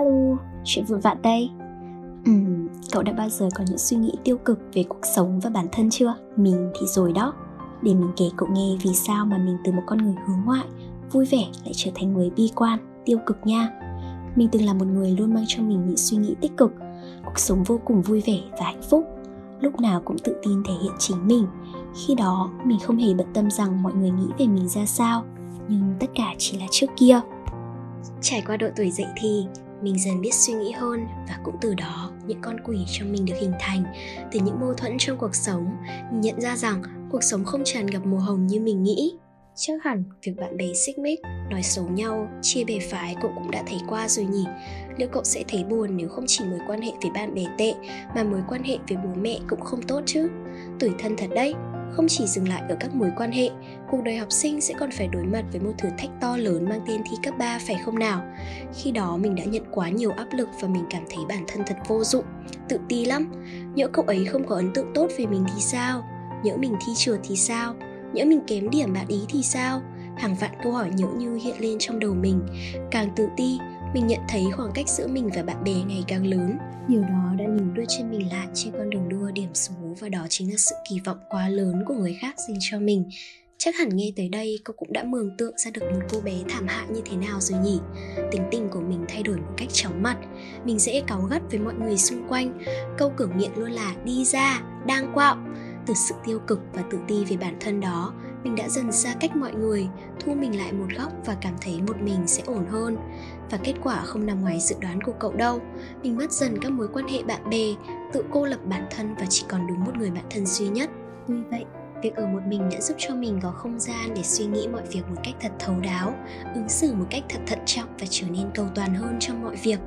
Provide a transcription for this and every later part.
Alo, chuyện vụn vặt đây. Ừm, cậu đã bao giờ có những suy nghĩ tiêu cực về cuộc sống và bản thân chưa? Mình thì rồi đó. Để mình kể cậu nghe vì sao mà mình từ một con người hướng ngoại, vui vẻ lại trở thành người bi quan, tiêu cực nha. Mình từng là một người luôn mang trong mình những suy nghĩ tích cực. Cuộc sống vô cùng vui vẻ và hạnh phúc. Lúc nào cũng tự tin thể hiện chính mình. Khi đó mình không hề bận tâm rằng mọi người nghĩ về mình ra sao. Nhưng tất cả chỉ là trước kia. Trải qua độ tuổi dậy thì, mình dần biết suy nghĩ hơn và cũng từ đó những con quỷ trong mình được hình thành từ những mâu thuẫn trong cuộc sống. Mình nhận ra rằng cuộc sống không tràn ngập màu hồng như mình nghĩ. Chắc hẳn việc bạn bè xích mích, nói xấu nhau, chia bè phái cậu cũng đã thấy qua rồi nhỉ. Liệu cậu sẽ thấy buồn nếu không chỉ mối quan hệ với bạn bè tệ, mà mối quan hệ với bố mẹ cũng không tốt chứ? Tuổi thân thật đấy không chỉ dừng lại ở các mối quan hệ, cuộc đời học sinh sẽ còn phải đối mặt với một thử thách to lớn mang tên thi cấp 3 phải không nào? Khi đó mình đã nhận quá nhiều áp lực và mình cảm thấy bản thân thật vô dụng, tự ti lắm. Nhỡ cậu ấy không có ấn tượng tốt về mình thì sao? Nhỡ mình thi trượt thì sao? Nhỡ mình kém điểm bạn ý thì sao? Hàng vạn câu hỏi nhỡ như hiện lên trong đầu mình. Càng tự ti, mình nhận thấy khoảng cách giữa mình và bạn bè ngày càng lớn. Điều đó đã níu đôi chân mình lại trên con đường đua điểm số và đó chính là sự kỳ vọng quá lớn của người khác dành cho mình. Chắc hẳn nghe tới đây cậu cũng đã mường tượng ra được một cô bé thảm hại như thế nào rồi nhỉ? Tính tình của mình thay đổi một cách chóng mặt. Mình dễ cáu gắt với mọi người xung quanh. Câu cửa miệng luôn là đi ra, đang quạo. Từ sự tiêu cực và tự ti về bản thân đó mình đã dần xa cách mọi người, thu mình lại một góc và cảm thấy một mình sẽ ổn hơn. Và kết quả không nằm ngoài dự đoán của cậu đâu. Mình mất dần các mối quan hệ bạn bè, tự cô lập bản thân và chỉ còn đúng một người bạn thân duy nhất. Tuy vậy, việc ở một mình đã giúp cho mình có không gian để suy nghĩ mọi việc một cách thật thấu đáo, ứng xử một cách thật thận trọng và trở nên cầu toàn hơn trong mọi việc.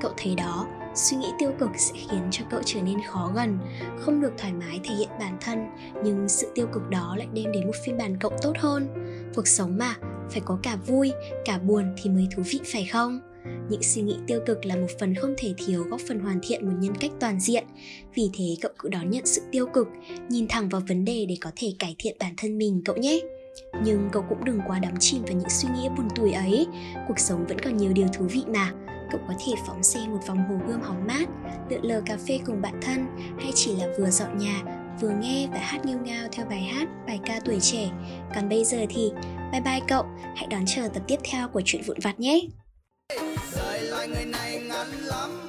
Cậu thấy đó suy nghĩ tiêu cực sẽ khiến cho cậu trở nên khó gần, không được thoải mái thể hiện bản thân, nhưng sự tiêu cực đó lại đem đến một phiên bản cậu tốt hơn. Cuộc sống mà, phải có cả vui, cả buồn thì mới thú vị, phải không? Những suy nghĩ tiêu cực là một phần không thể thiếu, góp phần hoàn thiện một nhân cách toàn diện. Vì thế cậu cứ đón nhận sự tiêu cực, nhìn thẳng vào vấn đề để có thể cải thiện bản thân mình cậu nhé. Nhưng cậu cũng đừng quá đắm chìm vào những suy nghĩ buồn tuổi ấy. Cuộc sống vẫn còn nhiều điều thú vị mà cậu có thể phóng xe một vòng hồ gươm hóng mát, lượn lờ cà phê cùng bạn thân, hay chỉ là vừa dọn nhà, vừa nghe và hát nghêu ngao theo bài hát, bài ca tuổi trẻ. Còn bây giờ thì, bye bye cậu, hãy đón chờ tập tiếp theo của chuyện vụn vặt nhé! Đời loài người này ngắn lắm.